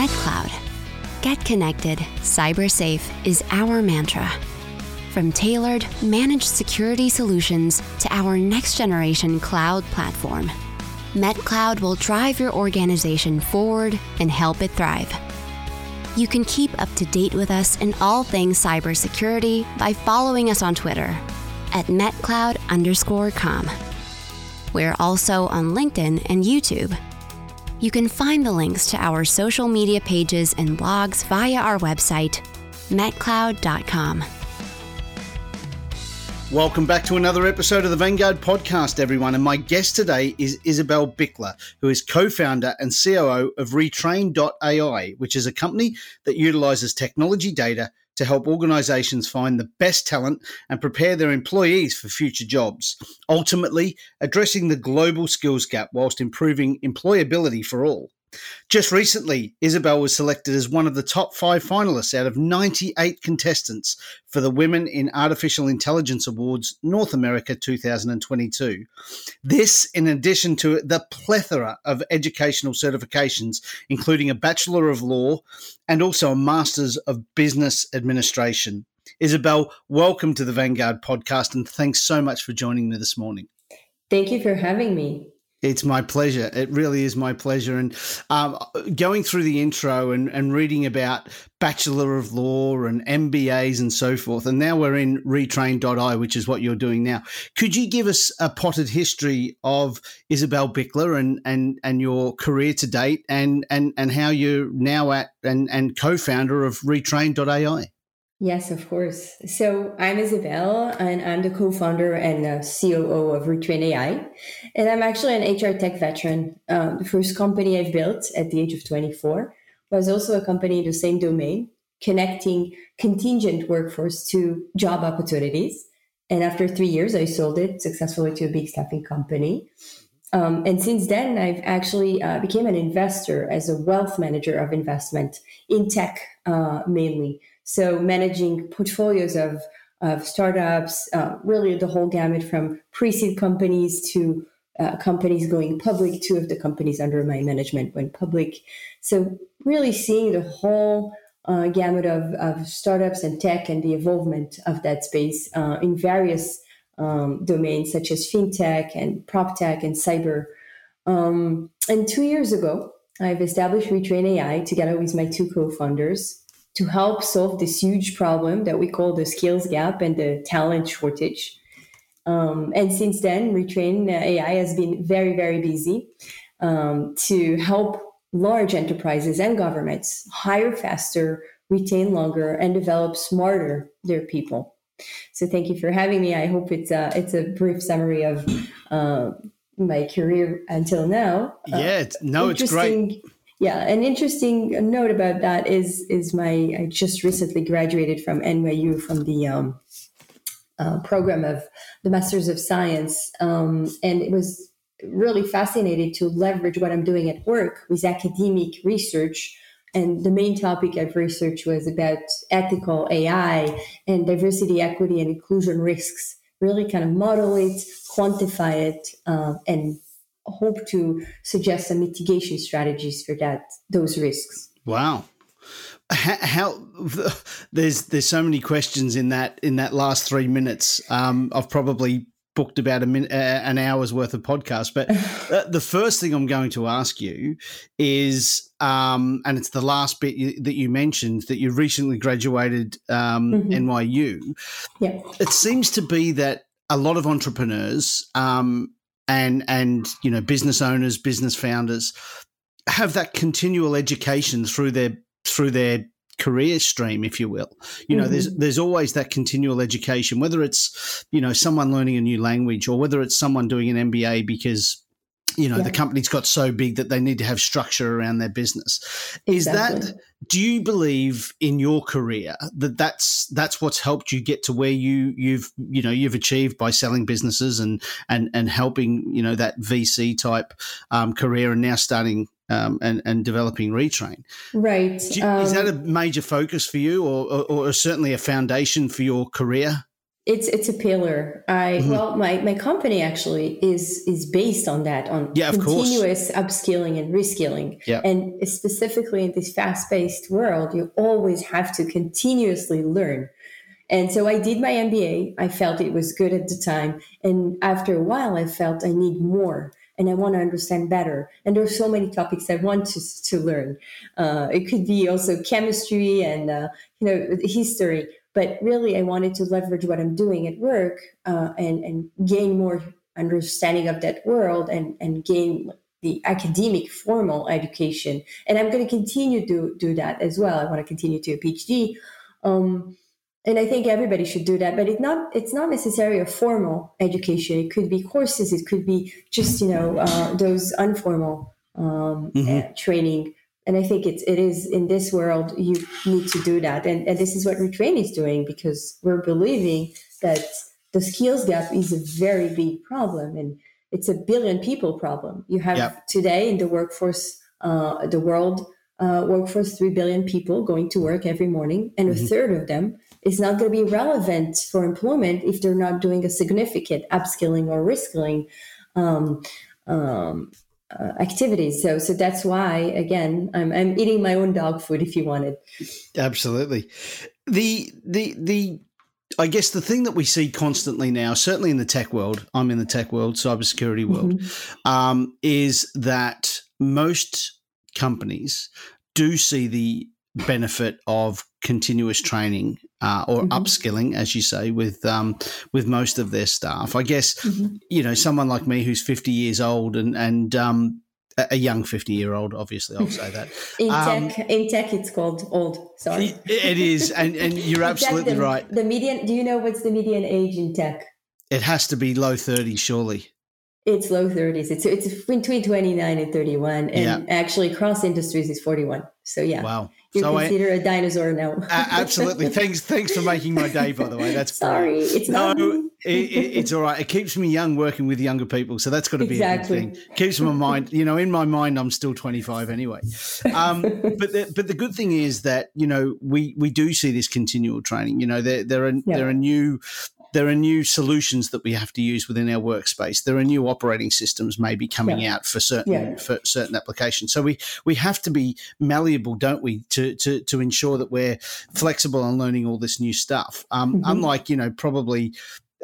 MetCloud. Get connected, cyber safe is our mantra. From tailored, managed security solutions to our next generation cloud platform, MetCloud will drive your organization forward and help it thrive. You can keep up to date with us in all things cybersecurity by following us on Twitter at MetCloud underscore com. We're also on LinkedIn and YouTube. You can find the links to our social media pages and blogs via our website, metcloud.com. Welcome back to another episode of the Vanguard podcast, everyone. And my guest today is Isabel Bichler, who is co founder and COO of Retrain.ai, which is a company that utilizes technology data to help organizations find the best talent and prepare their employees for future jobs, ultimately addressing the global skills gap whilst improving employability for all. Just recently, Isabel was selected as one of the top five finalists out of 98 contestants for the Women in Artificial Intelligence Awards North America 2022. This, in addition to the plethora of educational certifications, including a Bachelor of Law and also a Master's of Business Administration. Isabel, welcome to the Vanguard podcast and thanks so much for joining me this morning. Thank you for having me. It's my pleasure. It really is my pleasure. And um, going through the intro and, and reading about Bachelor of Law and MBAs and so forth, and now we're in retrain.ai, which is what you're doing now. Could you give us a potted history of Isabel Bichler and, and, and your career to date and, and, and how you're now at and, and co founder of retrain.ai? Yes, of course. So I'm Isabel, and I'm the co-founder and uh, COO of Retrain AI, and I'm actually an HR tech veteran. Um, the first company I've built at the age of 24 was also a company in the same domain, connecting contingent workforce to job opportunities. And after three years, I sold it successfully to a big staffing company. Um, and since then, I've actually uh, became an investor as a wealth manager of investment in tech uh, mainly. So managing portfolios of, of startups, uh, really the whole gamut from pre-seed companies to uh, companies going public. Two of the companies under my management went public. So really seeing the whole uh, gamut of, of startups and tech and the evolvement of that space uh, in various um, domains such as fintech and prop tech and cyber. Um, and two years ago, I've established Retrain AI together with my two co-founders to help solve this huge problem that we call the skills gap and the talent shortage. Um, and since then, Retrain AI has been very, very busy um, to help large enterprises and governments hire faster, retain longer, and develop smarter their people. So, thank you for having me. I hope it's a, it's a brief summary of uh, my career until now. Yeah, uh, no, it's great yeah, an interesting note about that is is my I just recently graduated from NYU from the um, uh, program of the Masters of Science, um, and it was really fascinated to leverage what I'm doing at work with academic research. And the main topic of research was about ethical AI and diversity, equity, and inclusion risks. Really kind of model it, quantify it, uh, and hope to suggest some mitigation strategies for that those risks. Wow. How, how, there's there's so many questions in that in that last three minutes. Um, I've probably booked about a minute, uh, an hour's worth of podcast. But uh, the first thing I'm going to ask you is, um, and it's the last bit you, that you mentioned that you recently graduated um, mm-hmm. NYU. Yeah, it seems to be that a lot of entrepreneurs um, and and you know business owners, business founders have that continual education through their through their career stream, if you will. You know, mm-hmm. there's there's always that continual education, whether it's you know someone learning a new language or whether it's someone doing an MBA because you know yeah. the company's got so big that they need to have structure around their business is exactly. that do you believe in your career that that's that's what's helped you get to where you you've you know you've achieved by selling businesses and and and helping you know that vc type um, career and now starting um, and and developing retrain? Right you, um, is that a um, major focus for you or, or, or certainly a foundation for your career it's it's a pillar. I mm-hmm. well, my my company actually is is based on that on yeah, continuous upskilling and reskilling. Yeah. And specifically in this fast paced world, you always have to continuously learn. And so I did my MBA. I felt it was good at the time, and after a while, I felt I need more and I want to understand better. And there are so many topics I want to, to learn. Uh, it could be also chemistry and uh, you know history but really i wanted to leverage what i'm doing at work uh, and and gain more understanding of that world and and gain the academic formal education. And i'm going to continue to do that as well. I want to continue to a phd um, and i think everybody should do that. But it's not it's not necessarily a formal education. It could be courses. It could be just you know uh, those informal um, mm-hmm. uh, training and I think it's it is in this world you need to do that, and and this is what Retrain is doing because we're believing that the skills gap is a very big problem, and it's a billion people problem. You have yep. today in the workforce, uh, the world uh, workforce, three billion people going to work every morning, and mm-hmm. a third of them is not going to be relevant for employment if they're not doing a significant upskilling or reskilling. Um, um, uh, activities. So, so that's why again, I'm, I'm eating my own dog food. If you wanted, absolutely. The the the I guess the thing that we see constantly now, certainly in the tech world, I'm in the tech world, cybersecurity world, mm-hmm. um, is that most companies do see the benefit of continuous training uh, or mm-hmm. upskilling, as you say, with um, with most of their staff. I guess mm-hmm. you know someone like me who's fifty years old and and um, a young 50 year old obviously i'll say that in um, tech in tech it's called old sorry it is and, and you're absolutely the, right the median do you know what's the median age in tech it has to be low 30 surely it's low 30s it's it's between 29 and 31 and yeah. actually cross industries is 41 so yeah wow you so consider I, a dinosaur now. uh, absolutely. Thanks. Thanks for making my day. By the way, that's sorry. Brilliant. It's no. It, it, it's all right. It keeps me young working with younger people, so that's got to be exactly. a good thing. Keeps my mind. You know, in my mind, I'm still 25 anyway. Um, but the, but the good thing is that you know we we do see this continual training. You know, there there are yeah. there are new there are new solutions that we have to use within our workspace. There are new operating systems maybe coming yeah. out for certain yeah. for certain applications. So we we have to be malleable, don't we, to to to ensure that we're flexible and learning all this new stuff. Um, mm-hmm. Unlike you know probably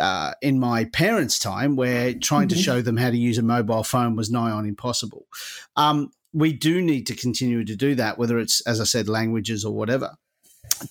uh, in my parents' time, where trying mm-hmm. to show them how to use a mobile phone was nigh on impossible. Um, we do need to continue to do that, whether it's, as I said, languages or whatever.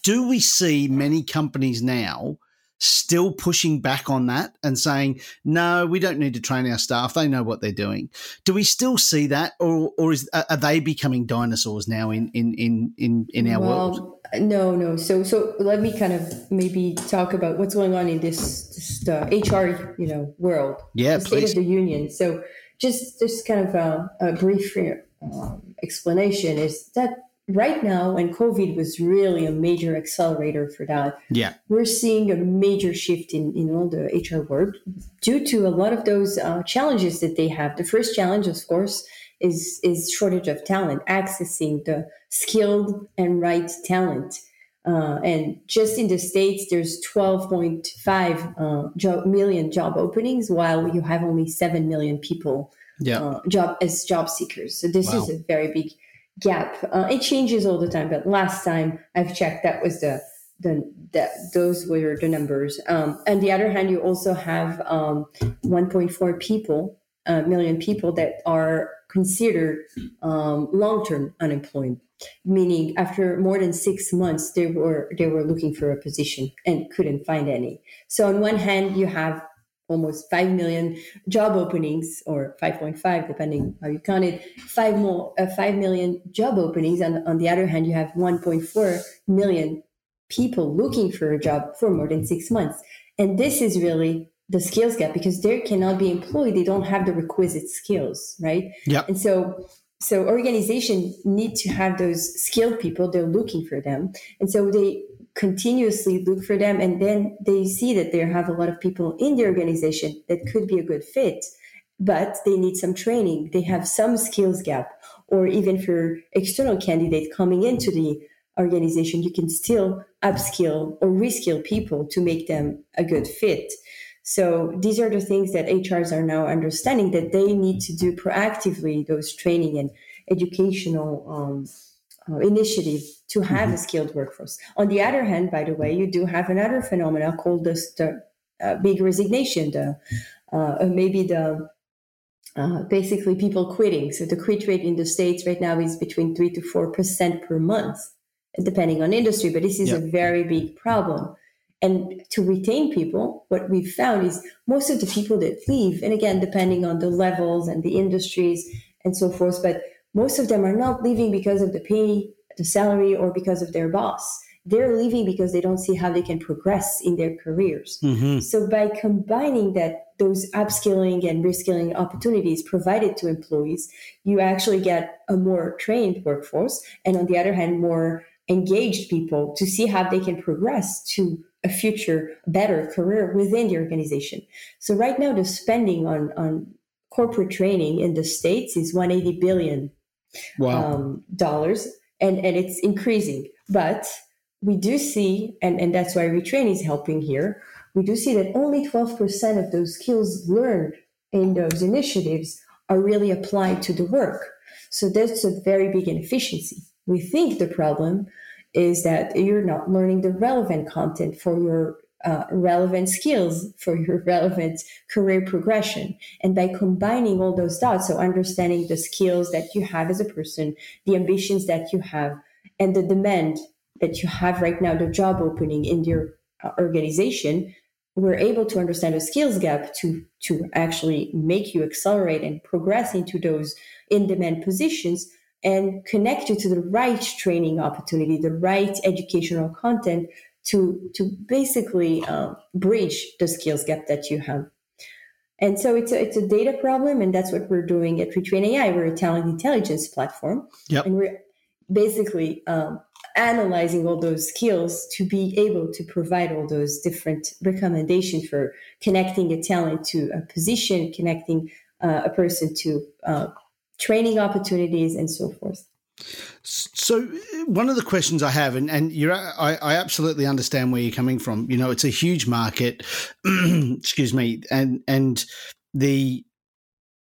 Do we see many companies now still pushing back on that and saying, no, we don't need to train our staff. They know what they're doing. Do we still see that, or or is are they becoming dinosaurs now in in in in, in our well, world? No, no. So so let me kind of maybe talk about what's going on in this, this uh, HR you know world. Yeah, the State of the Union. So just just kind of a, a brief um, explanation is that right now when covid was really a major accelerator for that yeah we're seeing a major shift in, in all the hr work due to a lot of those uh, challenges that they have the first challenge of course is is shortage of talent accessing the skilled and right talent uh, and just in the states there's 12.5 uh, job, million job openings while you have only 7 million people yeah. Uh, job as job seekers so this wow. is a very big gap. Uh, it changes all the time, but last time I've checked, that was the the, the those were the numbers. Um, on the other hand, you also have um, 1.4 people, uh, million people that are considered um, long-term unemployed, meaning after more than six months they were they were looking for a position and couldn't find any. So on one hand, you have almost 5 million job openings or 5.5 depending how you count it. 5 more uh, 5 million job openings and on the other hand you have 1.4 million people looking for a job for more than 6 months. And this is really the skills gap because they cannot be employed they don't have the requisite skills right? Yeah. And so so organizations need to have those skilled people they're looking for them. And so they continuously look for them and then they see that they have a lot of people in the organization that could be a good fit but they need some training they have some skills gap or even for external candidate coming into the organization, you can still upskill or reskill people to make them a good fit. So these are the things that HRs are now understanding that they need to do proactively those training and educational um, uh, initiative to have mm-hmm. a skilled workforce. On the other hand, by the way, you do have another phenomena called the, the uh, big resignation, the uh, maybe the uh, basically people quitting. So the quit rate in the states right now is between three to four percent per month, depending on industry. But this is yep. a very big problem. And to retain people, what we've found is most of the people that leave, and again, depending on the levels and the industries and so forth, but most of them are not leaving because of the pay, the salary, or because of their boss. They're leaving because they don't see how they can progress in their careers. Mm-hmm. So by combining that, those upskilling and reskilling opportunities provided to employees, you actually get a more trained workforce, and on the other hand, more engaged people to see how they can progress to a future better career within the organization. So right now the spending on on corporate training in the states is 180 billion wow. um, dollars, and and it's increasing. But we do see, and and that's why retrain is helping here. We do see that only 12% of those skills learned in those initiatives are really applied to the work. So that's a very big inefficiency. We think the problem is that you're not learning the relevant content for your uh, relevant skills for your relevant career progression. And by combining all those dots, so understanding the skills that you have as a person, the ambitions that you have, and the demand that you have right now, the job opening in your uh, organization, we're able to understand the skills gap to to actually make you accelerate and progress into those in demand positions and connect you to the right training opportunity, the right educational content to to basically um, bridge the skills gap that you have. And so it's a, it's a data problem, and that's what we're doing at Retrain AI. We're a talent intelligence platform, yep. and we're basically um, analyzing all those skills to be able to provide all those different recommendations for connecting a talent to a position, connecting uh, a person to uh, training opportunities, and so forth. So one of the questions I have, and, and you're, I, I absolutely understand where you're coming from. You know, it's a huge market. excuse me, and and the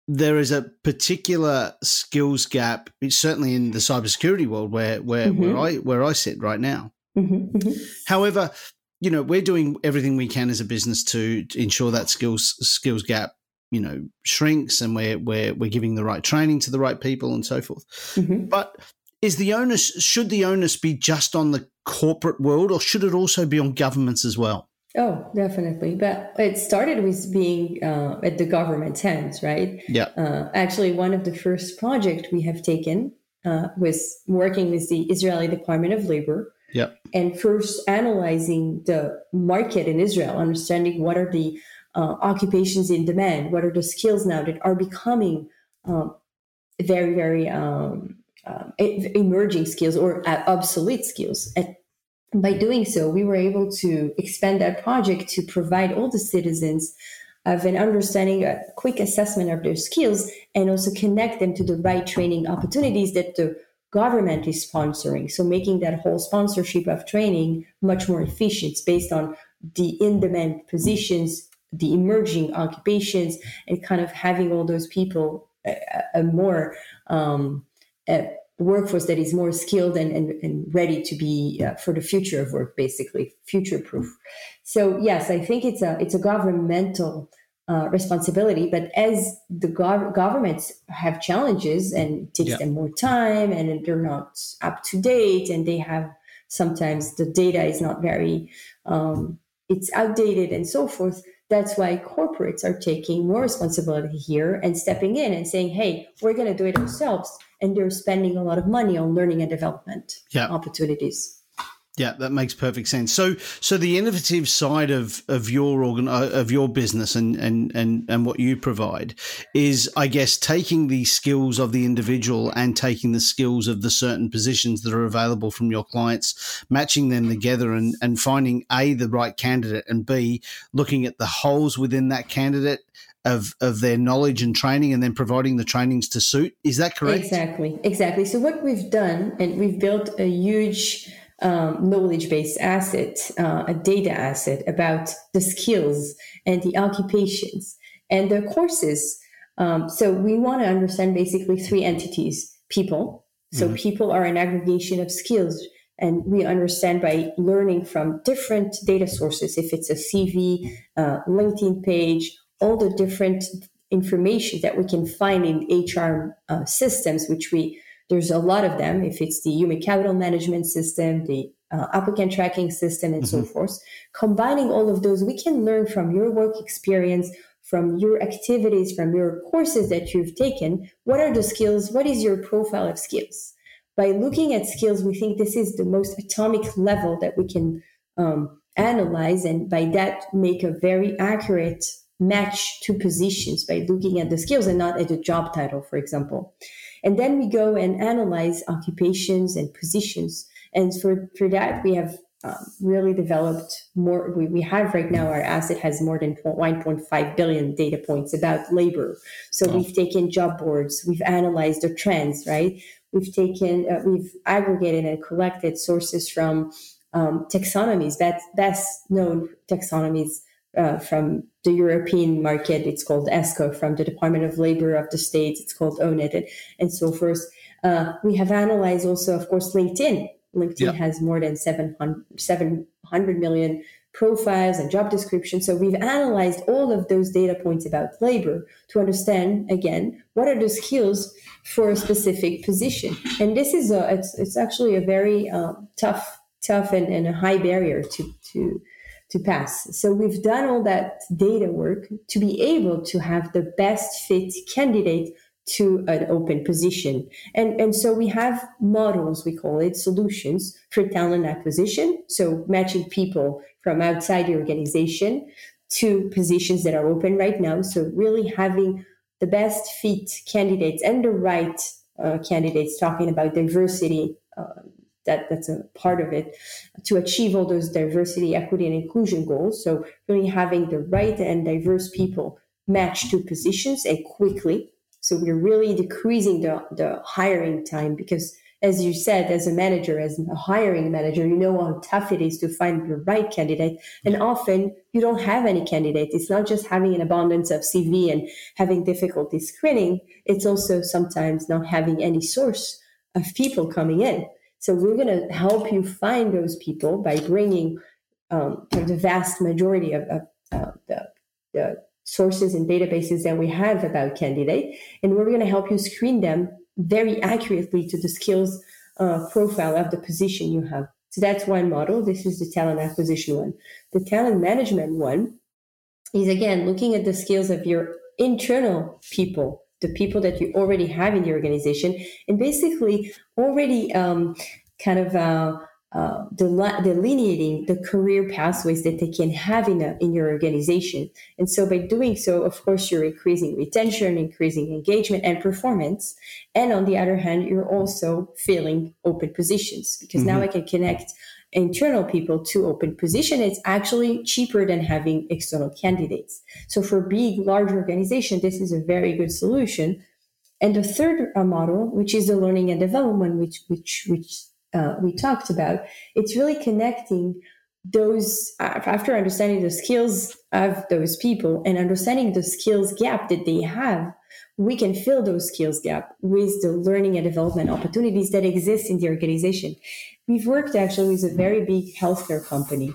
there is a particular skills gap, certainly in the cybersecurity world, where where mm-hmm. where I where I sit right now. Mm-hmm, mm-hmm. However, you know, we're doing everything we can as a business to, to ensure that skills skills gap you know shrinks and we're we're we're giving the right training to the right people and so forth. Mm-hmm. But is the onus should the onus be just on the corporate world or should it also be on governments as well? Oh, definitely. But it started with being uh, at the government's hands, right? Yeah. Uh, actually, one of the first projects we have taken uh, was working with the Israeli Department of Labor. Yeah. And first analyzing the market in Israel, understanding what are the uh, occupations in demand? What are the skills now that are becoming um, very, very um, uh, emerging skills or uh, obsolete skills? And by doing so, we were able to expand that project to provide all the citizens of an understanding, a quick assessment of their skills, and also connect them to the right training opportunities that the government is sponsoring. So making that whole sponsorship of training much more efficient based on the in-demand positions the emerging occupations and kind of having all those people a, a more um, a workforce that is more skilled and, and, and ready to be uh, for the future of work basically future proof so yes i think it's a it's a governmental uh, responsibility but as the gov- governments have challenges and it takes yeah. them more time and they're not up to date and they have sometimes the data is not very um, it's outdated and so forth that's why corporates are taking more responsibility here and stepping in and saying, hey, we're going to do it ourselves. And they're spending a lot of money on learning and development yeah. opportunities. Yeah, that makes perfect sense. So, so the innovative side of of your organ uh, of your business and and and and what you provide is, I guess, taking the skills of the individual and taking the skills of the certain positions that are available from your clients, matching them together, and and finding a the right candidate, and b looking at the holes within that candidate of of their knowledge and training and then providing the trainings to suit. Is that correct? Exactly. Exactly. So what we've done and we've built a huge um, knowledge based asset, uh, a data asset about the skills and the occupations and the courses. Um, so we want to understand basically three entities people. So mm-hmm. people are an aggregation of skills. And we understand by learning from different data sources, if it's a CV, uh, LinkedIn page, all the different information that we can find in HR uh, systems, which we there's a lot of them. If it's the human capital management system, the uh, applicant tracking system, and mm-hmm. so forth, combining all of those, we can learn from your work experience, from your activities, from your courses that you've taken. What are the skills? What is your profile of skills? By looking at skills, we think this is the most atomic level that we can um, analyze, and by that make a very accurate match to positions by looking at the skills and not at the job title, for example. And then we go and analyze occupations and positions. And for, for that, we have um, really developed more. We, we have right now, our asset has more than 1.5 billion data points about labor. So we've taken job boards, we've analyzed the trends, right? We've taken, uh, we've aggregated and collected sources from um, taxonomies, best, best known taxonomies uh, from the European market. It's called ESCO from the Department of Labor of the States. It's called O*NET and, and so forth. Uh, we have analyzed also, of course, LinkedIn. LinkedIn yeah. has more than 700, 700 million profiles and job descriptions. So we've analyzed all of those data points about labor to understand again what are the skills for a specific position. And this is a it's it's actually a very uh, tough tough and, and a high barrier to to to pass. So we've done all that data work to be able to have the best fit candidate to an open position. And, and so we have models, we call it solutions for talent acquisition. So matching people from outside the organization to positions that are open right now. So really having the best fit candidates and the right uh, candidates talking about diversity, uh, that that's a part of it to achieve all those diversity equity and inclusion goals. So really having the right and diverse people match to positions and quickly. So we're really decreasing the, the hiring time because as you said as a manager as a hiring manager you know how tough it is to find the right candidate. And often you don't have any candidate. It's not just having an abundance of cv and having difficulty screening. It's also sometimes not having any source of people coming in so we're going to help you find those people by bringing um, the vast majority of, of uh, the, the sources and databases that we have about candidate, and we're going to help you screen them very accurately to the skills uh, profile of the position you have. So that's one model. This is the talent acquisition one. The talent management one is again looking at the skills of your internal people the people that you already have in the organization and basically already um, kind of uh, uh, delineating the career pathways that they can have in, a, in your organization. And so by doing so, of course, you're increasing retention, increasing engagement and performance. And on the other hand, you're also filling open positions because mm-hmm. now I can connect internal people to open position, it's actually cheaper than having external candidates. So for big, large organization, this is a very good solution. And the third uh, model, which is the learning and development, which which which uh, we talked about, it's really connecting those after understanding the skills of those people and understanding the skills gap that they have we can fill those skills gap with the learning and development opportunities that exist in the organization we've worked actually with a very big healthcare company,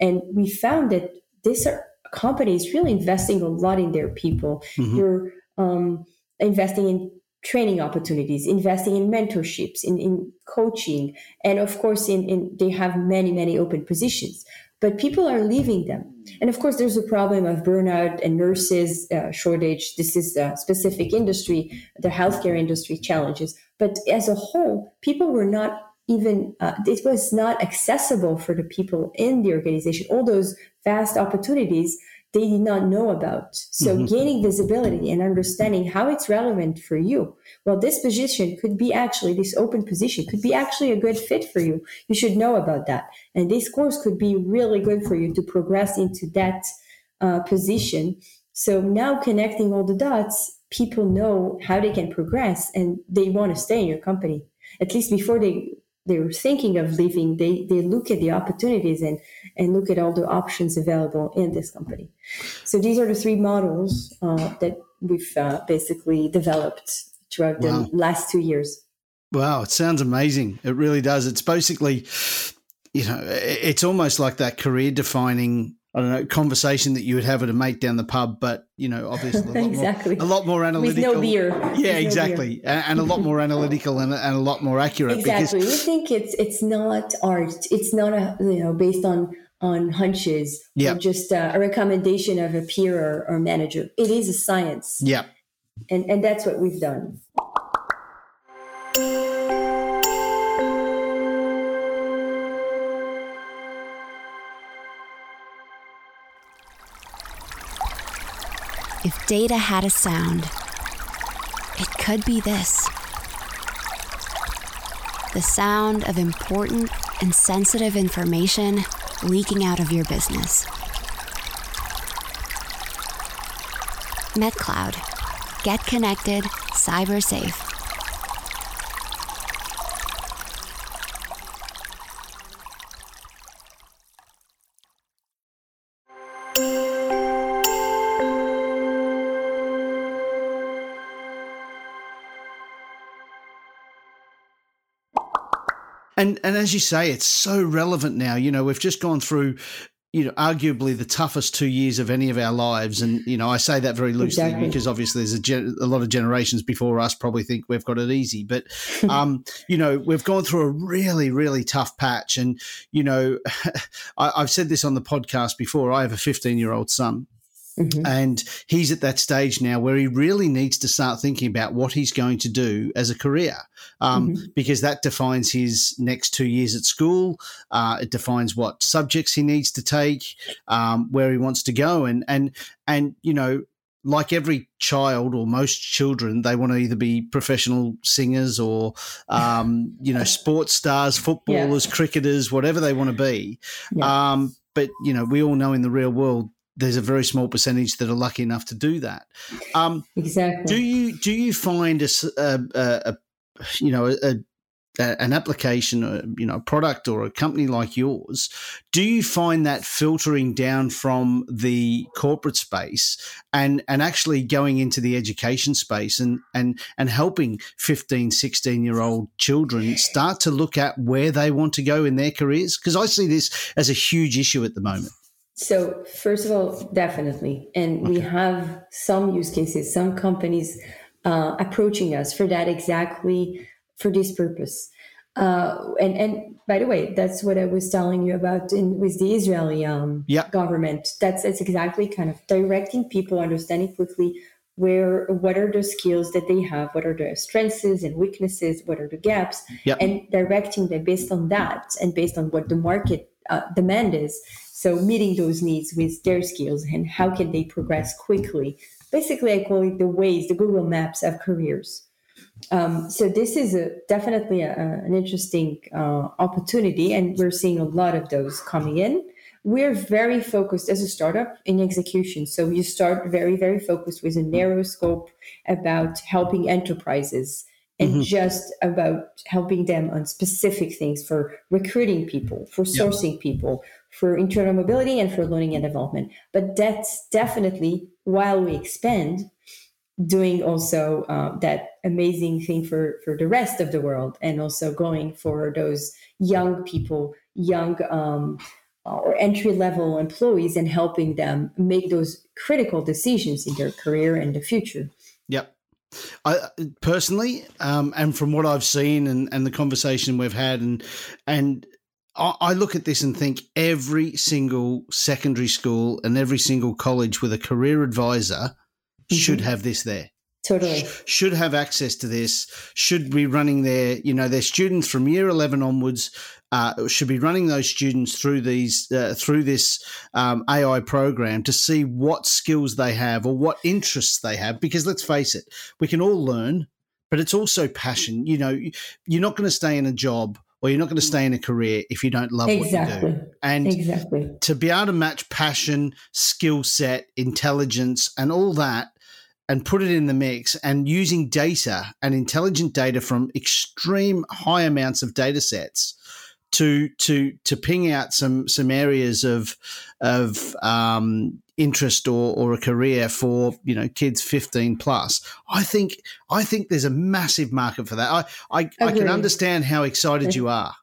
and we found that this company is really investing a lot in their people. Mm-hmm. You're um, investing in training opportunities, investing in mentorships, in, in coaching, and of course, in, in they have many many open positions. But people are leaving them, and of course, there's a problem of burnout and nurses uh, shortage. This is a specific industry, the healthcare industry challenges. But as a whole, people were not even uh, it was not accessible for the people in the organization. All those vast opportunities they did not know about. So mm-hmm. gaining visibility and understanding how it's relevant for you. Well this position could be actually this open position could be actually a good fit for you. You should know about that. And this course could be really good for you to progress into that uh, position. So now connecting all the dots people know how they can progress and they want to stay in your company at least before they they're thinking of leaving, they they look at the opportunities and and look at all the options available in this company. So these are the three models uh, that we've uh, basically developed throughout wow. the last two years. Wow, it sounds amazing. It really does. It's basically, you know, it's almost like that career defining I don't know, conversation that you would have at a mate down the pub, but you know, obviously a lot, exactly. more, a lot more analytical. With no beer. Yeah, With exactly, no beer. and a lot more analytical and, and, a lot more accurate. Exactly. Because- we think it's it's not art. It's not a you know based on on hunches or just a, a recommendation of a peer or, or manager. It is a science. Yeah. And and that's what we've done. If data had a sound, it could be this the sound of important and sensitive information leaking out of your business. MetCloud. Get connected, cyber safe. And and as you say, it's so relevant now. You know, we've just gone through you know, arguably the toughest two years of any of our lives. And, you know, I say that very loosely exactly. because obviously there's a, gen- a, lot of generations before us probably think we've got it easy. But, um, you know, we've gone through a really, really tough patch. And, you know, I, I've said this on the podcast before. I have a 15 year old son. Mm-hmm. And he's at that stage now where he really needs to start thinking about what he's going to do as a career, um, mm-hmm. because that defines his next two years at school. Uh, it defines what subjects he needs to take, um, where he wants to go, and and and you know, like every child or most children, they want to either be professional singers or, um, you know, sports stars, footballers, yeah. cricketers, whatever they want to be. Yeah. Um, but you know, we all know in the real world there's a very small percentage that are lucky enough to do that. Um, exactly. Do you do you find a, a, a you know a, an application, or, you know, a product or a company like yours, do you find that filtering down from the corporate space and and actually going into the education space and and and helping 15, 16 year old children start to look at where they want to go in their careers? Because I see this as a huge issue at the moment. So, first of all, definitely. And okay. we have some use cases, some companies uh, approaching us for that exactly for this purpose. Uh, and and by the way, that's what I was telling you about in, with the Israeli um, yeah. government. That's that's exactly kind of directing people, understanding quickly where what are the skills that they have, what are their strengths and weaknesses, what are the gaps, and directing them based on that and based on what the market uh, demand is so meeting those needs with their skills and how can they progress quickly. Basically, I call it the Waze, the Google Maps of careers. Um, so this is a, definitely a, an interesting uh, opportunity, and we're seeing a lot of those coming in. We're very focused as a startup in execution. So you start very, very focused with a narrow scope about helping enterprises and mm-hmm. just about helping them on specific things for recruiting people, for sourcing people, for internal mobility and for learning and development. But that's definitely while we expand, doing also uh, that amazing thing for for the rest of the world, and also going for those young people, young um, or entry level employees, and helping them make those critical decisions in their career and the future. Yep. I personally, um, and from what I've seen and, and the conversation we've had, and and I look at this and think every single secondary school and every single college with a career advisor mm-hmm. should have this there. Totally. Should have access to this, should be running their, you know, their students from year 11 onwards uh, should be running those students through these uh, through this um, AI program to see what skills they have or what interests they have. Because let's face it, we can all learn, but it's also passion. You know, you're not going to stay in a job or you're not going to stay in a career if you don't love exactly. what you do. And exactly. to be able to match passion, skill set, intelligence, and all that and put it in the mix and using data and intelligent data from extreme high amounts of data sets to to to ping out some some areas of of um, interest or, or a career for you know kids 15 plus. I think i think there's a massive market for that. I i, I can understand how excited you are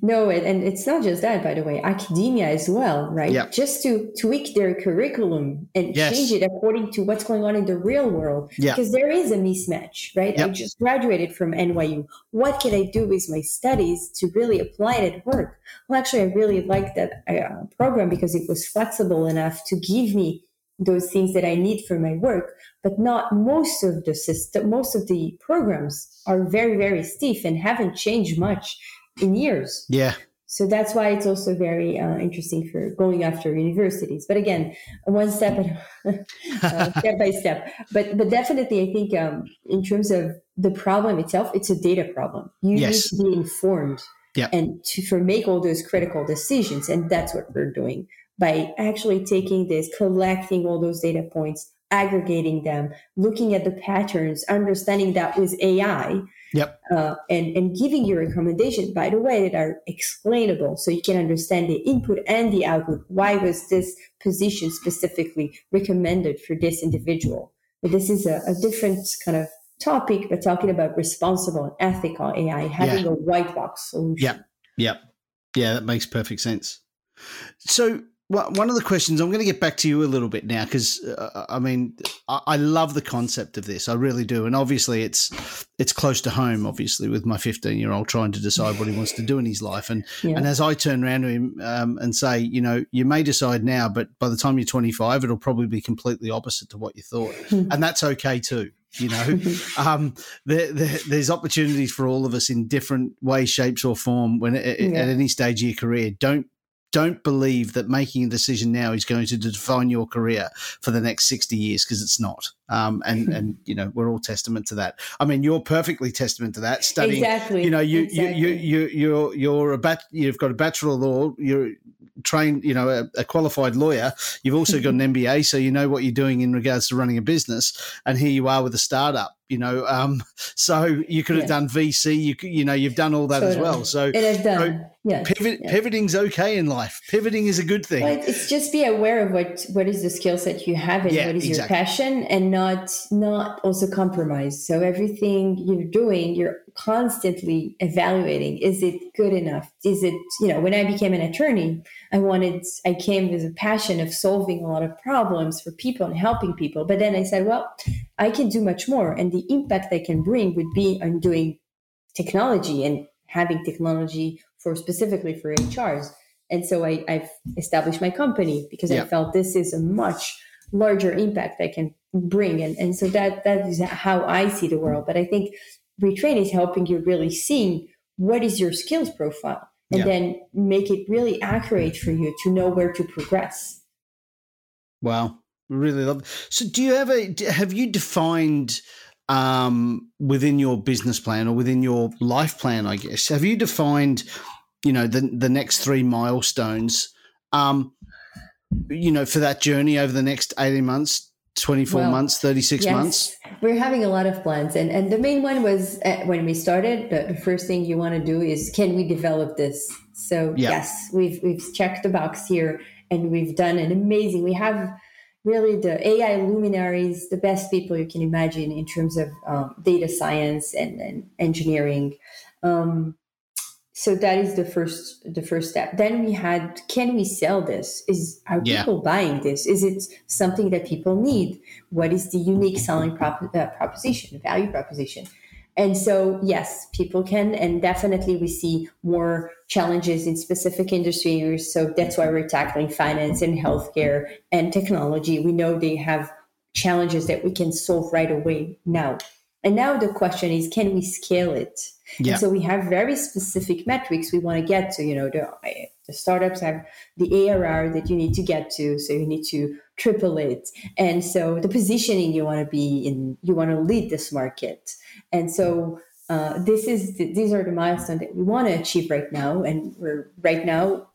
no, and it's not just that, by the way, academia as well, right? Yep. Just to tweak their curriculum and yes. change it according to what's going on in the real world. Yep. Because there is a mismatch, right? Yep. I just graduated from NYU. What can I do with my studies to really apply it at work? Well, actually, I really liked that uh, program because it was flexible enough to give me those things that I need for my work, but not most of the system, most of the programs are very, very stiff and haven't changed much in years. Yeah. So that's why it's also very uh, interesting for going after universities. But again, one step at, uh, step by step. But but definitely, I think um, in terms of the problem itself, it's a data problem. You yes. need to be informed yeah. and to for make all those critical decisions, and that's what we're doing by actually taking this, collecting all those data points, aggregating them, looking at the patterns, understanding that with AI Yep. Uh, and, and giving you recommendations, by the way, that are explainable so you can understand the input and the output. Why was this position specifically recommended for this individual? But this is a, a different kind of topic, but talking about responsible and ethical AI, having Yeah. a white box solution. Yep. Yep. Yeah, that makes perfect sense. So, well, one of the questions I'm going to get back to you a little bit now because uh, I mean I, I love the concept of this, I really do, and obviously it's it's close to home. Obviously, with my 15 year old trying to decide what he wants to do in his life, and Yeah. and as I turn around to him um, and say, you know, you may decide now, but by the time you're 25, it'll probably be completely opposite to what you thought, and that's okay too. You know, um, there, there, there's opportunities for all of us in different ways, shapes, or form when at, Yeah. at any stage of your career. Don't don't believe that making a decision now is going to define your career for the next 60 years because it's not um, and and you know we're all testament to that i mean you're perfectly testament to that studying exactly. you know you exactly. you you you you're you're a bat you've got a bachelor of law you're trained you know a, a qualified lawyer you've also got an mba so you know what you're doing in regards to running a business and here you are with a startup you know um so you could have Yeah. done vc you you know you've done all that as well so and I've done. yeah. pivot yeah. pivoting's okay in life pivoting is a good thing Well, it's just be aware of what what is the skill set you have and Yeah, what is your passion, and not not also compromise. So everything you're doing, you're constantly evaluating: is it good enough? Is it you know? When I became an attorney, I wanted I came with a passion of solving a lot of problems for people and helping people. But then I said, well, I can do much more, and the impact I can bring would be on doing technology and having technology for specifically for HRs. And so I, I've established my company because Yeah. I felt this is a much larger impact I can bring. And, and so that that is how I see the world. But I think retrain is helping you really seeing what is your skills profile and Yeah. then make it really accurate for you to know where to progress. Wow, really love. It. So, do you have a have you defined um, within your business plan or within your life plan? I guess have you defined, you know, the the next three milestones, um, you know, for that journey over the next eighteen months, twenty four Well, months, thirty six months? We're having a lot of plans. And, and the main one was uh, when we started, the, the first thing you want to do is can we develop this? So, Yeah. yes, we've, we've checked the box here and we've done an amazing, we have really the AI luminaries, the best people you can imagine in terms of um, data science and, and engineering. Um, so that is the first the first step. Then we had can we sell this? Is are Yeah. people buying this? Is it something that people need? What is the unique selling prop- uh, proposition value proposition? And so yes people can and definitely we see more challenges in specific industries. So that's why we're tackling finance and healthcare and technology. We know they have challenges that we can solve right away now. And now the question is can we scale it Yeah. and so we have very specific metrics we want to get to. You know, the, the startups have the ARR that you need to get to, so you need to triple it. And so the positioning you want to be in, you want to lead this market. And so uh, this is the, these are the milestones that we want to achieve right now. And we're right now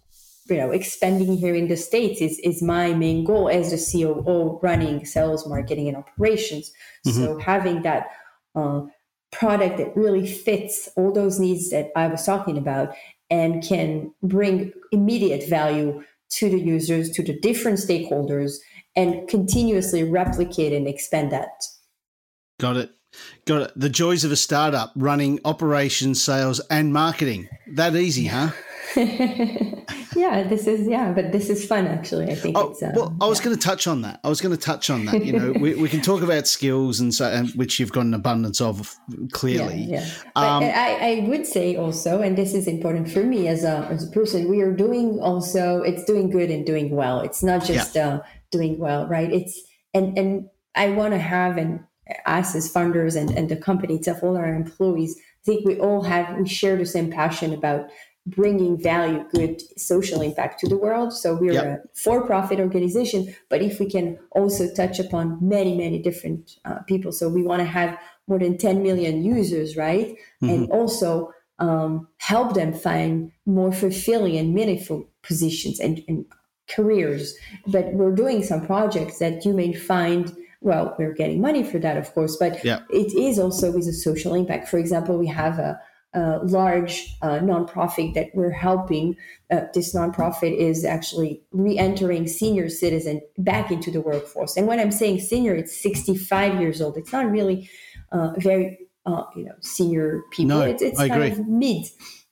you know expanding here in the states is is my main goal as the COO running sales, marketing, and operations. Mm-hmm. So having that uh, product that really fits all those needs that I was talking about and can bring immediate value to the users, to the different stakeholders, and continuously replicate and expand that. Got it. Got it. The joys of a startup running operations, sales, and marketing. That easy, huh? yeah, this is yeah, but this is fun actually. I think. Oh, um, well, I was yeah. going to touch on that. I was going to touch on that. You know, we, we can talk about skills and so, and which you've got an abundance of clearly. Yeah, yeah. Um, but I, I would say also, and this is important for me as a as a person, we are doing also. It's doing good and doing well. It's not just yeah. uh, doing well, right? It's and and I want to have and us as funders and, and the company itself, all our employees, I think we all have we share the same passion about bringing value, good social impact to the world. So we're yep. a for-profit organization, but if we can also touch upon many, many different uh, people, so we want to have more than 10 million users, right? Mm-hmm. And also um, help them find more fulfilling and meaningful positions and, and careers. But we're doing some projects that you may find well, we're getting money for that, of course, but yeah. it is also with a social impact. For example, we have a uh, large uh, nonprofit that we're helping. Uh, this nonprofit is actually re-entering senior citizen back into the workforce. And when I'm saying senior, it's 65 years old. It's not really uh, very uh, you know senior people. No, it's, it's I kind agree. of mid.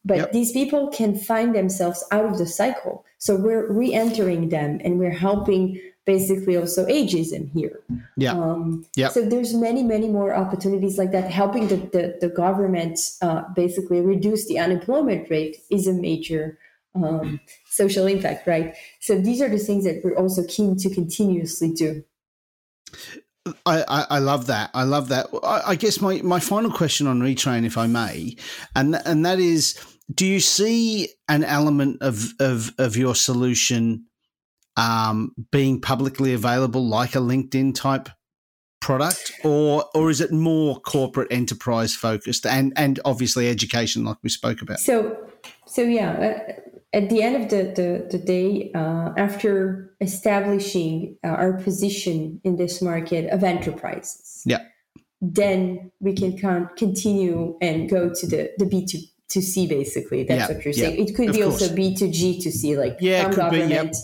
But yep. these people can find themselves out of the cycle. So we're re-entering them and we're helping basically also ageism here. Yeah. Um, yeah. So there's many, many more opportunities like that. Helping the, the, the government uh, basically reduce the unemployment rate is a major um, social impact, right? So these are the things that we're also keen to continuously do. I, I, I love that. I love that. I, I guess my, my final question on retrain, if I may, and and that is, do you see an element of of, of your solution um, being publicly available like a LinkedIn type product or or is it more corporate enterprise focused? And and obviously education like we spoke about. So so yeah uh, at the end of the the, the day uh, after establishing uh, our position in this market of enterprises yeah. then we can con- continue and go to the the b2 to c basically that's yeah, what you're saying. Yeah, it could be course. also b2g to c like yeah, from government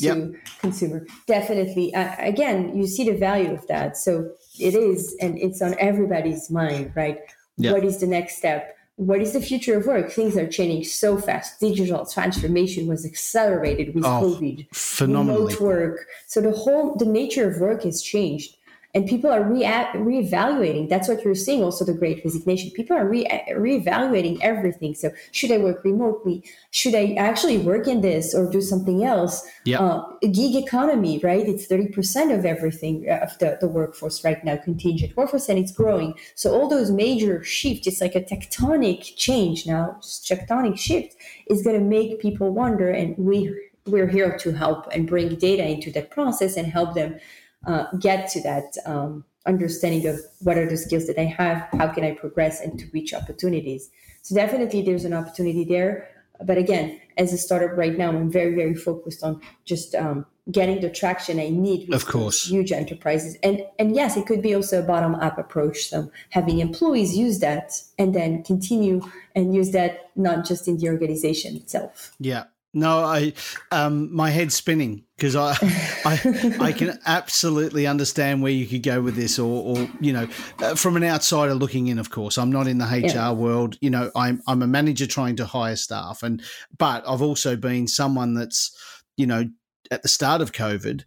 to yep. consumer. Definitely. Uh, again, you see the value of that. So it is, and it's on everybody's mind, right? Yep. What is the next step? What is the future of work? Things are changing so fast. Digital transformation was accelerated with oh, COVID. Phenomenally. Remote work. So the whole the nature of work has changed and people are re reevaluating. That's what you're seeing. Also, the Great Resignation. People are re reevaluating everything. So, should I work remotely? Should I actually work in this or do something else? Yeah. Uh, gig economy, right? It's thirty percent of everything uh, of the, the workforce right now, contingent workforce, and it's growing. So, all those major shifts, it's like a tectonic change now. Tectonic shift is going to make people wonder, and we we're here to help and bring data into that process and help them uh, get to that um, understanding of what are the skills that I have, how can I progress, and to reach opportunities. So definitely, there's an opportunity there. But again, as a startup right now, I'm very, very focused on just um, getting the traction I need with of course. huge enterprises. And and yes, it could be also a bottom up approach. So having employees use that and then continue and use that not just in the organization itself. Yeah. No, I um, my head's spinning because I, I I can absolutely understand where you could go with this, or, or you know, uh, from an outsider looking in. Of course, I'm not in the HR yeah. world. You know, I'm I'm a manager trying to hire staff, and but I've also been someone that's you know at the start of COVID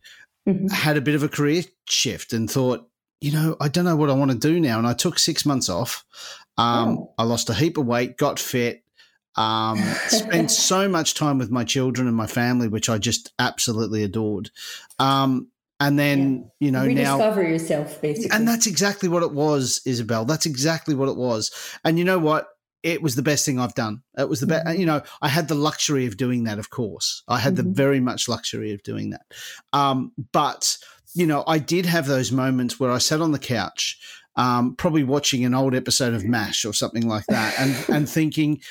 mm-hmm. had a bit of a career shift and thought, you know, I don't know what I want to do now, and I took six months off. Um, oh. I lost a heap of weight, got fit, um, spent so much time with my children and my family, which I just absolutely adored. Um, and then yeah. you know rediscover now yourself basically, and that's exactly what it was, Isabel. That's exactly what it was. And you know what? It was the best thing I've done. It was the best. Mm-hmm. You know, I had the luxury of doing that. Of course, I had mm-hmm. the very much luxury of doing that. Um, but you know, I did have those moments where I sat on the couch um, probably watching an old episode of MASH or something like that, and and thinking,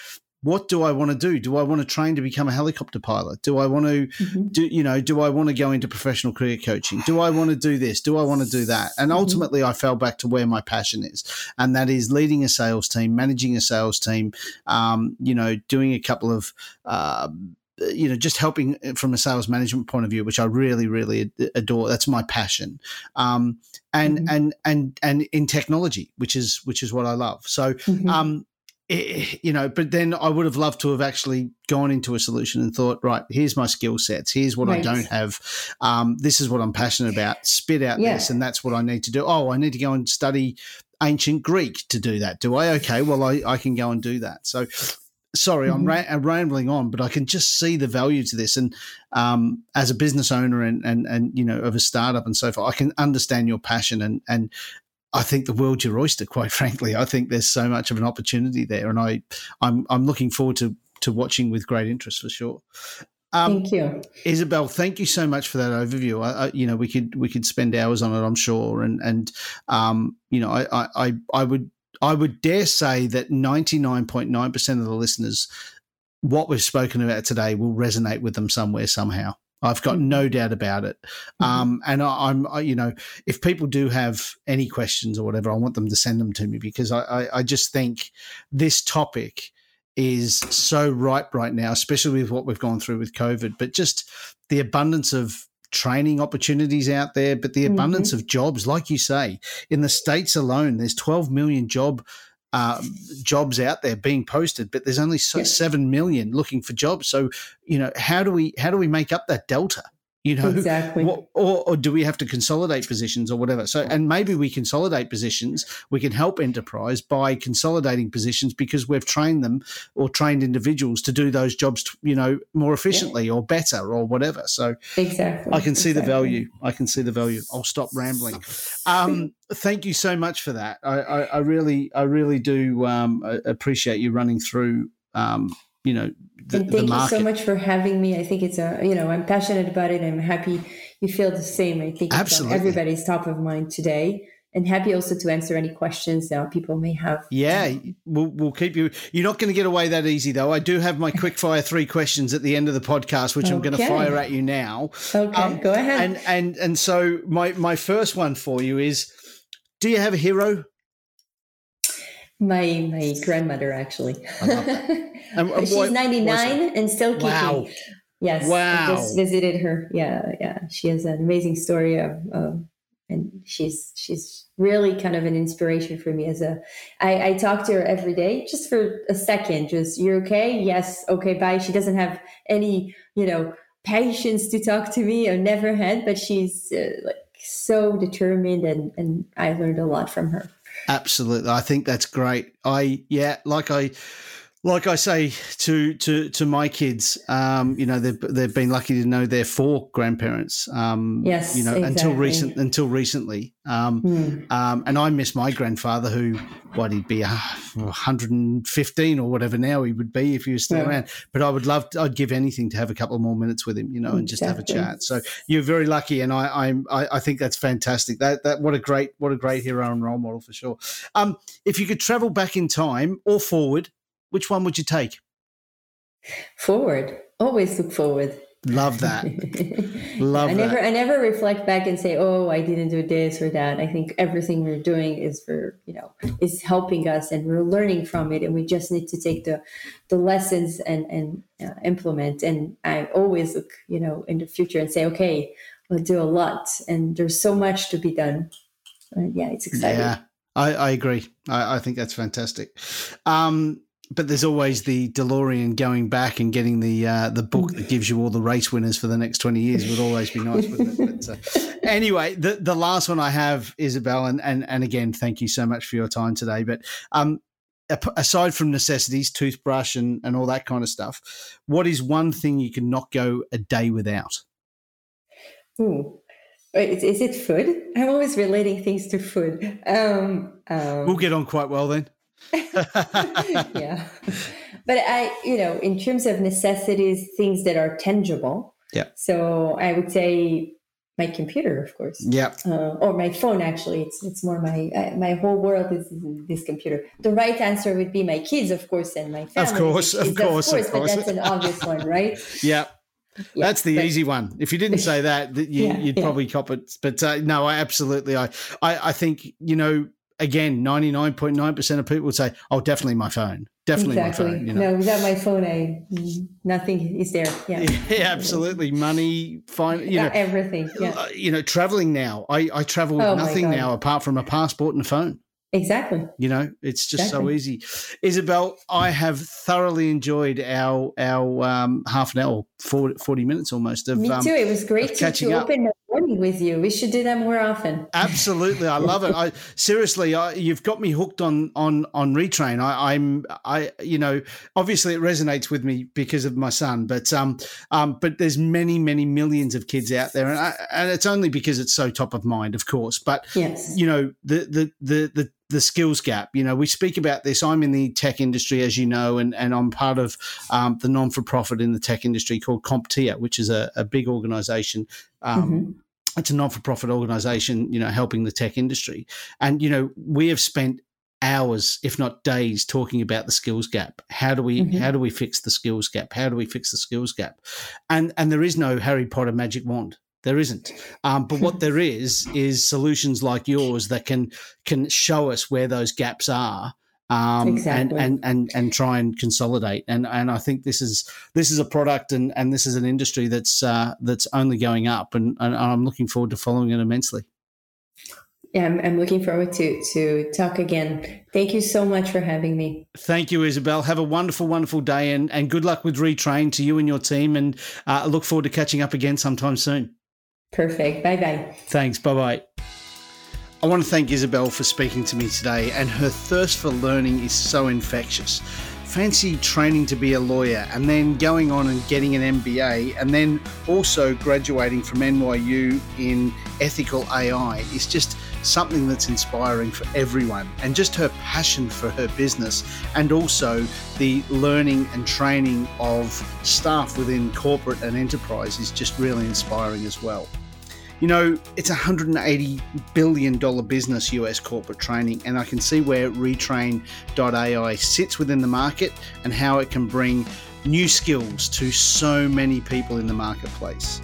what do I want to do? Do I want to train to become a helicopter pilot? Do I want to Mm-hmm. do you know? Do I want to go into professional career coaching? Do I want to do this? Do I want to do that? And ultimately, I fell back to where my passion is, and that is leading a sales team, managing a sales team. Um, you know, doing a couple of. Uh, you know, just helping from a sales management point of view, which I really, really adore. That's my passion, um, and Mhm. and and and in technology, which is which is what I love. So, Mhm. um, it, you know, but then I would have loved to have actually gone into a solution and thought, right, here's my skill sets. Here's what I don't have. Um, this is what I'm passionate about. Spit out Yeah. this, and that's what I need to do. Oh, I need to go and study ancient Greek to do that. Do I? Okay, well, I, I can go and do that. So, sorry, I'm, Mhm. ra- I'm rambling on, but I can just see the value to this. And um, as a business owner and, and, and, you know, of a startup and so forth, I can understand your passion and, and, I think the world's your oyster, quite frankly. I think there's so much of an opportunity there, and I, I'm, I'm looking forward to to watching with great interest for sure. Um, Thank you. Isabel, thank you so much for that overview. I, I, you know, we could we could spend hours on it, I'm sure, and and um, you know, I, I I I would I would dare say that 99.9 percent of the listeners, what we've spoken about today, will resonate with them somewhere somehow. I've got no doubt about it. Mhm. Um, and I, I'm, I, you know, if people do have any questions or whatever, I want them to send them to me because I, I, I just think this topic is so ripe right now, especially with what we've gone through with COVID, but just the abundance of training opportunities out there, but the abundance of jobs, like you say, in the states alone, there's 12 million job um, jobs out there being posted, but there's only so, Yeah. seven million looking for jobs. So, you know, how do we how do we make up that delta? You know, Exactly. what, or, or do we have to consolidate positions or whatever? So, and maybe we consolidate positions. We can help enterprise by consolidating positions because we've trained them or trained individuals to do those jobs, you know, more efficiently or better or whatever. So, Exactly. I can see the value. I can see the value. I'll stop rambling. Um, thank you so much for that. I, I, I really, I really do um, appreciate you running through, um, you know, the, and thank you so much for having me. I think it's a, you know, I'm passionate about it. I'm happy you feel the same. I think it's Absolutely. everybody's top of mind today. And happy also to answer any questions that people may have. Yeah, we'll, we'll keep you. You're not going to get away that easy, though. I do have my quick fire three questions at the end of the podcast, which I'm going to fire at you now. Okay, Um, go ahead. And and and so my my first one for you is: Do you have a hero? My my grandmother actually. And- and She's 99 and still kicking. Wow. Yes. Wow. I just visited her. Yeah, yeah. She has an amazing story of, of and she's she's really kind of an inspiration for me as a I, I talk to her every day just for a second just you're okay yes okay bye she doesn't have any you know patience to talk to me i've never had but she's uh, like so determined and and i learned a lot from her Absolutely, I think that's great. I yeah, like I like I say to to to my kids, um, you know, they've they've been lucky to know their four grandparents. Um, Yes, you know, until recent until recently. Um, um, and I miss my grandfather, who what he'd be uh, 115 or whatever now he would be if he was still Yeah. around. But I would love, to, I'd give anything to have a couple more minutes with him, you know, and just have a chat. So you're very lucky, and I, I'm, I, I think that's fantastic. That, that, what a great, what a great hero and role model for sure. Um, if you could travel back in time or forward, which one would you take? forward always look forward Love that. Love I never that. I never reflect back and say, "Oh, I didn't do this or that." I think everything we're doing is for, you know, is helping us and we're learning from it and we just need to take the the lessons and and uh, implement and I always look, you know, in the future and say, "Okay, we'll do a lot and there's so much to be done." And yeah, it's exciting. Yeah, I, I agree. I, I think that's fantastic. Um, but there's always the DeLorean going back and getting the uh, the book that gives you all the race winners for the next 20 years would always be nice, wouldn't it? But, uh, anyway, the, the last one I have, Isabel, and, and, and again, thank you so much for your time today. But um, aside from necessities, toothbrush and, and all that kind of stuff, what is one thing you can not go a day without? Ooh. Is, is it food? I'm always relating things to food. Um, um, We'll get on quite well then. yeah. But I, you know, in terms of necessities, things that are tangible. Yeah. So I would say my computer, of course. Yeah. Uh, or my phone, actually. It's it's more my uh, my whole world is this computer. The right answer would be my kids, of course, and my family. Of course, of course, of course. But that's an obvious one, right? Yeah. Yeah, That's the but, easy one. If you didn't say that, that you, would yeah. probably cop it. But uh, no, I absolutely. I, I, I think you know. Again, ninety nine point nine percent of people would say, "Oh, definitely my phone." Definitely exactly. my phone. You know? No, without my phone, I nothing is there. Yeah, yeah absolutely. Money, fine. You know, everything. Yeah. Uh, you know, traveling now. I I travel with oh nothing now apart from a passport and a phone. Exactly. You know, it's just exactly. so easy. Isabel, I have thoroughly enjoyed our our um, half an hour, 40, 40 minutes almost of Me um, too. It was great to, to open the morning with you. We should do that more often. Absolutely. I love it. I seriously, I, you've got me hooked on on on retrain. I, I'm I you know, obviously it resonates with me because of my son, but um um but there's many many millions of kids out there and I, and it's only because it's so top of mind, of course. But yes. you know, the the the the the skills gap. You know, we speak about this. I'm in the tech industry, as you know, and, and I'm part of um, the non for profit in the tech industry called CompTIA, which is a, a big organization. Um, mm-hmm. It's a non for profit organization, you know, helping the tech industry. And, you know, we have spent hours if not days talking about the skills gap how do we mm-hmm. how do we fix the skills gap how do we fix the skills gap and and there is no harry potter magic wand there isn't. Um, but what there is is solutions like yours that can can show us where those gaps are. Um, exactly. and, and, and, and try and consolidate. And, and I think this is, this is a product and, and this is an industry that's, uh, that's only going up and, and I'm looking forward to following it immensely. Yeah, I'm, I'm looking forward to to talk again. Thank you so much for having me. Thank you, Isabel. Have a wonderful, wonderful day, and, and good luck with retrain to you and your team. And uh, I look forward to catching up again sometime soon. Perfect. Bye bye. Thanks. Bye bye. I want to thank Isabel for speaking to me today, and her thirst for learning is so infectious. Fancy training to be a lawyer and then going on and getting an MBA and then also graduating from NYU in ethical AI is just something that's inspiring for everyone. And just her passion for her business and also the learning and training of staff within corporate and enterprise is just really inspiring as well. You know, it's a $180 billion business, US corporate training, and I can see where retrain.ai sits within the market and how it can bring new skills to so many people in the marketplace.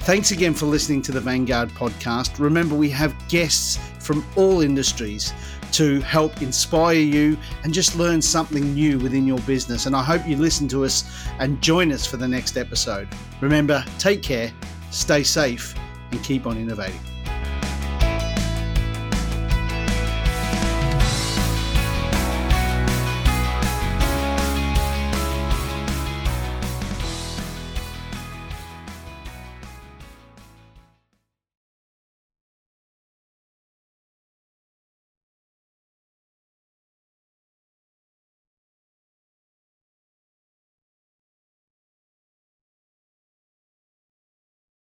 Thanks again for listening to the Vanguard podcast. Remember, we have guests from all industries to help inspire you and just learn something new within your business. And I hope you listen to us and join us for the next episode. Remember, take care, stay safe, and keep on innovating.